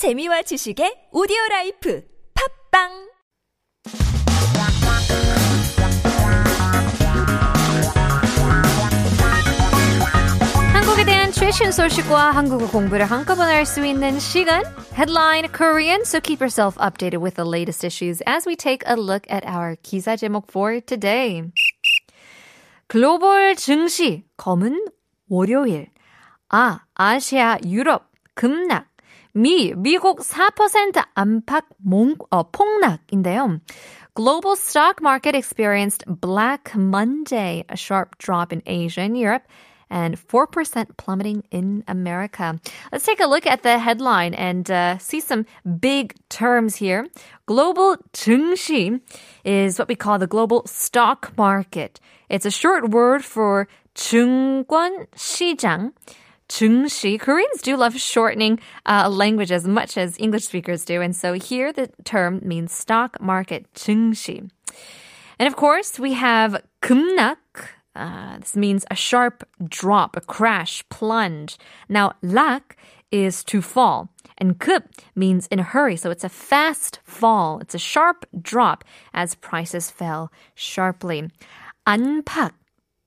재미와 지식의 오디오 라이프 팝빵 한국에 대한 최신 소식과 한국어 공부를 한꺼번에 할 수 있는 시간 Headline Korean. So keep yourself updated with the latest issues as we take a look at our 기사 제목 for today. 글로벌 증시 검은 월요일. 아, 아시아, 유럽 급락. 미, 미국 4% 안팎 몽, 어, 폭락인데요. Global stock market experienced Black Monday, a sharp drop in Asia and Europe, and 4% plummeting in America. Let's take a look at the headline and uh, see some big terms here. Global 증시 is what we call the global stock market. It's a short word for 증권 시장. Chungshi Koreans do love shortening uh, language as much as English speakers do, and so here the term means stock market Chungshi, And of course, we have kumnak. Uh, this means a sharp drop, a crash, plunge. Now, lak is to fall. And kup means in a hurry, so it's a fast fall. It's a sharp drop as prices fell sharply. Unpack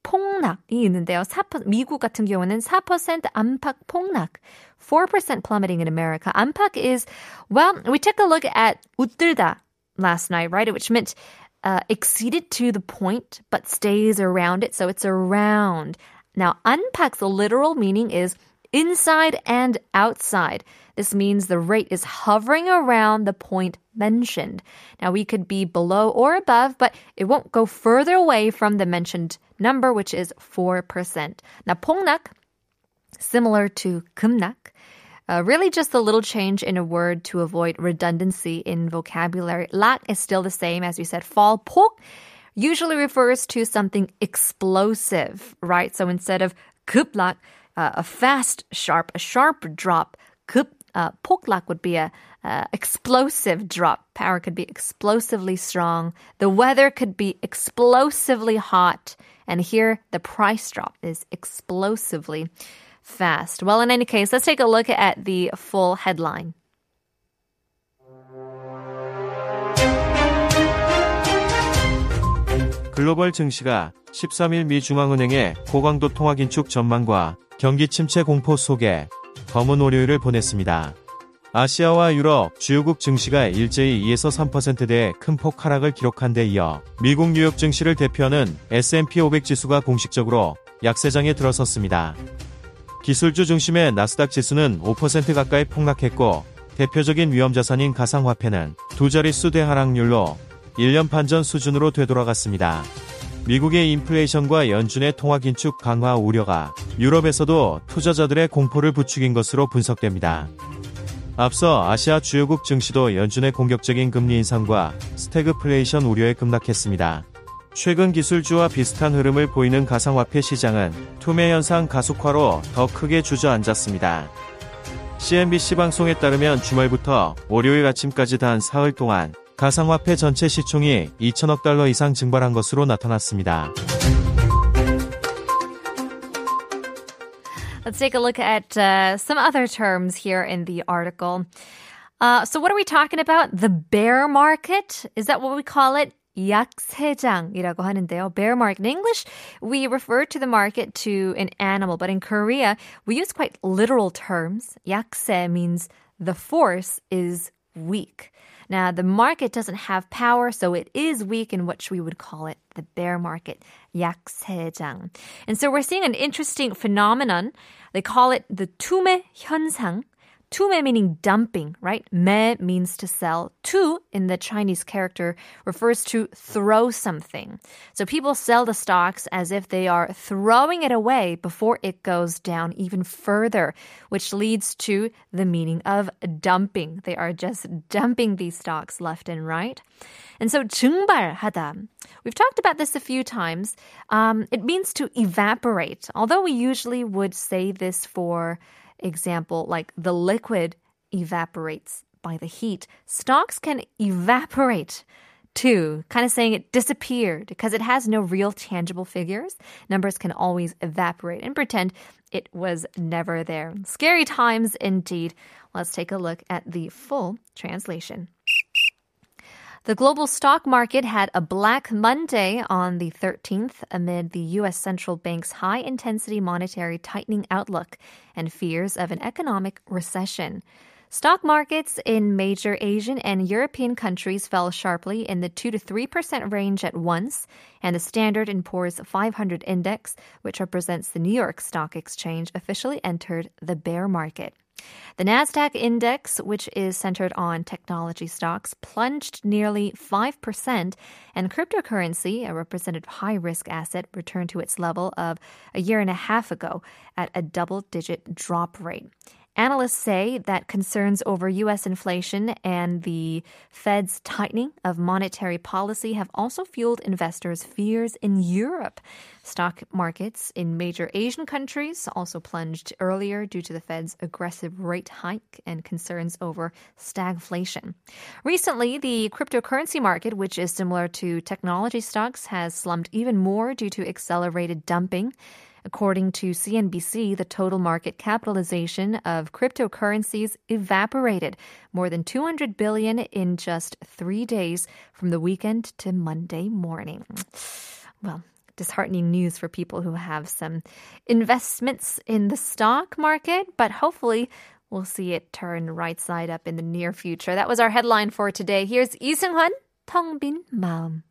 폭락이 있는데요. 4, 미국 같은 경우는 4% 안팎 폭락, 4% plummeting in America. 안팎 is, well, we took a look at 웃돌다 last night, right? Which meant uh, exceeded to the point but stays around it. So it's around. Now, unpack's literal meaning is inside and outside. This means the rate is hovering around the point mentioned. Now, we could be below or above, but it won't go further away from the mentioned number, which is 4%. Now, 폭락, similar to 급락, uh, really just a little change in a word to avoid redundancy in vocabulary. 락 is still the same as we said. fall. 폭 usually refers to something explosive, right? So instead of 급락, uh, a fast, sharp, a sharp drop. 급, uh, would be a uh, explosive drop. Power could be explosively strong. The weather could be explosively hot. And here, the price drop is explosively fast. Well, in any case, let's take a look at the full headline. 글로벌 증시가 13일 미 중앙은행의 고강도 통화 긴축 전망과 경기 침체 공포 속에 검은 월요일을 보냈습니다. 아시아와 유럽 주요국 증시가 일제히 2에서 3%대의 큰 폭 하락을 기록한 데 이어 미국 뉴욕 증시를 대표하는 S&P 500 지수가 공식적으로 약세장에 들어섰습니다. 기술주 중심의 나스닥 지수는 5% 가까이 폭락했고 대표적인 위험 자산인 가상화폐는 두 자릿수 대하락률로 1년 반 전 수준으로 되돌아갔습니다. 미국의 인플레이션과 연준의 통화 긴축 강화 우려가 유럽에서도 투자자들의 공포를 부추긴 것으로 분석됩니다. 앞서 아시아 주요국 증시도 연준의 공격적인 금리 인상과 스태그플레이션 우려에 급락했습니다. 최근 기술주와 비슷한 흐름을 보이는 가상화폐 시장은 투매 현상 가속화로 더 크게 주저앉았습니다. CNBC 방송에 따르면 주말부터 월요일 아침까지 단 사흘 동안 가상화폐 전체 시총이 2천억 달러 이상 증발한 것으로 나타났습니다. Let's take a look at uh, some other terms here in the article. Uh, so, what are we talking about? The bear market? Is that what we call it? 약세장이라고 하는데요. Bear market. In English, we refer to the market to an animal, but in Korea, we use quite literal terms. 약세 means the force is weak. Now, the market doesn't have power, so it is weak in which we would call it the bear market, 약세장. And so we're seeing an interesting phenomenon. They call it the 투매 현상. 투매 meaning dumping, right? 매 means to sell. Tu in the Chinese character refers to throw something. So people sell the stocks as if they are throwing it away before it goes down even further, which leads to the meaning of dumping. They are just dumping these stocks left and right. And so 증발하다. We've talked about this a few times. Um, it means to evaporate. Although we usually would say this for example, like the liquid evaporates by the heat, stocks can evaporate too, kind of saying it disappeared because it has no real tangible figures. Numbers can always evaporate and pretend it was never there. Scary times indeed. Let's take a look at the full translation. The global stock market had a black Monday on the 13th amid the U.S. central bank's high intensity monetary tightening outlook and fears of an economic recession. Stock markets in major Asian and European countries fell sharply in the 2 to 3% range at once, and the Standard & Poor's 500 index, which represents the New York Stock Exchange, officially entered the bear market. The Nasdaq index, which is centered on technology stocks, plunged nearly 5%, and cryptocurrency, a representative high-risk asset, returned to its level of a year and a half ago at a double-digit drop rate. Analysts say that concerns over U.S. inflation and the Fed's tightening of monetary policy have also fueled investors' fears in Europe. Stock markets in major Asian countries also plunged earlier due to the Fed's aggressive rate hike and concerns over stagflation. Recently, the cryptocurrency market, which is similar to technology stocks, has slumped even more due to accelerated dumping. According to CNBC, the total market capitalization of cryptocurrencies evaporated more than 200 billion in just 3 days from the weekend to Monday morning. Well, disheartening news for people who have some investments in the stock market, but hopefully we'll see it turn right side up in the near future. That was our headline for today. Here's Lee Seung-hwan, 텅빈 마음.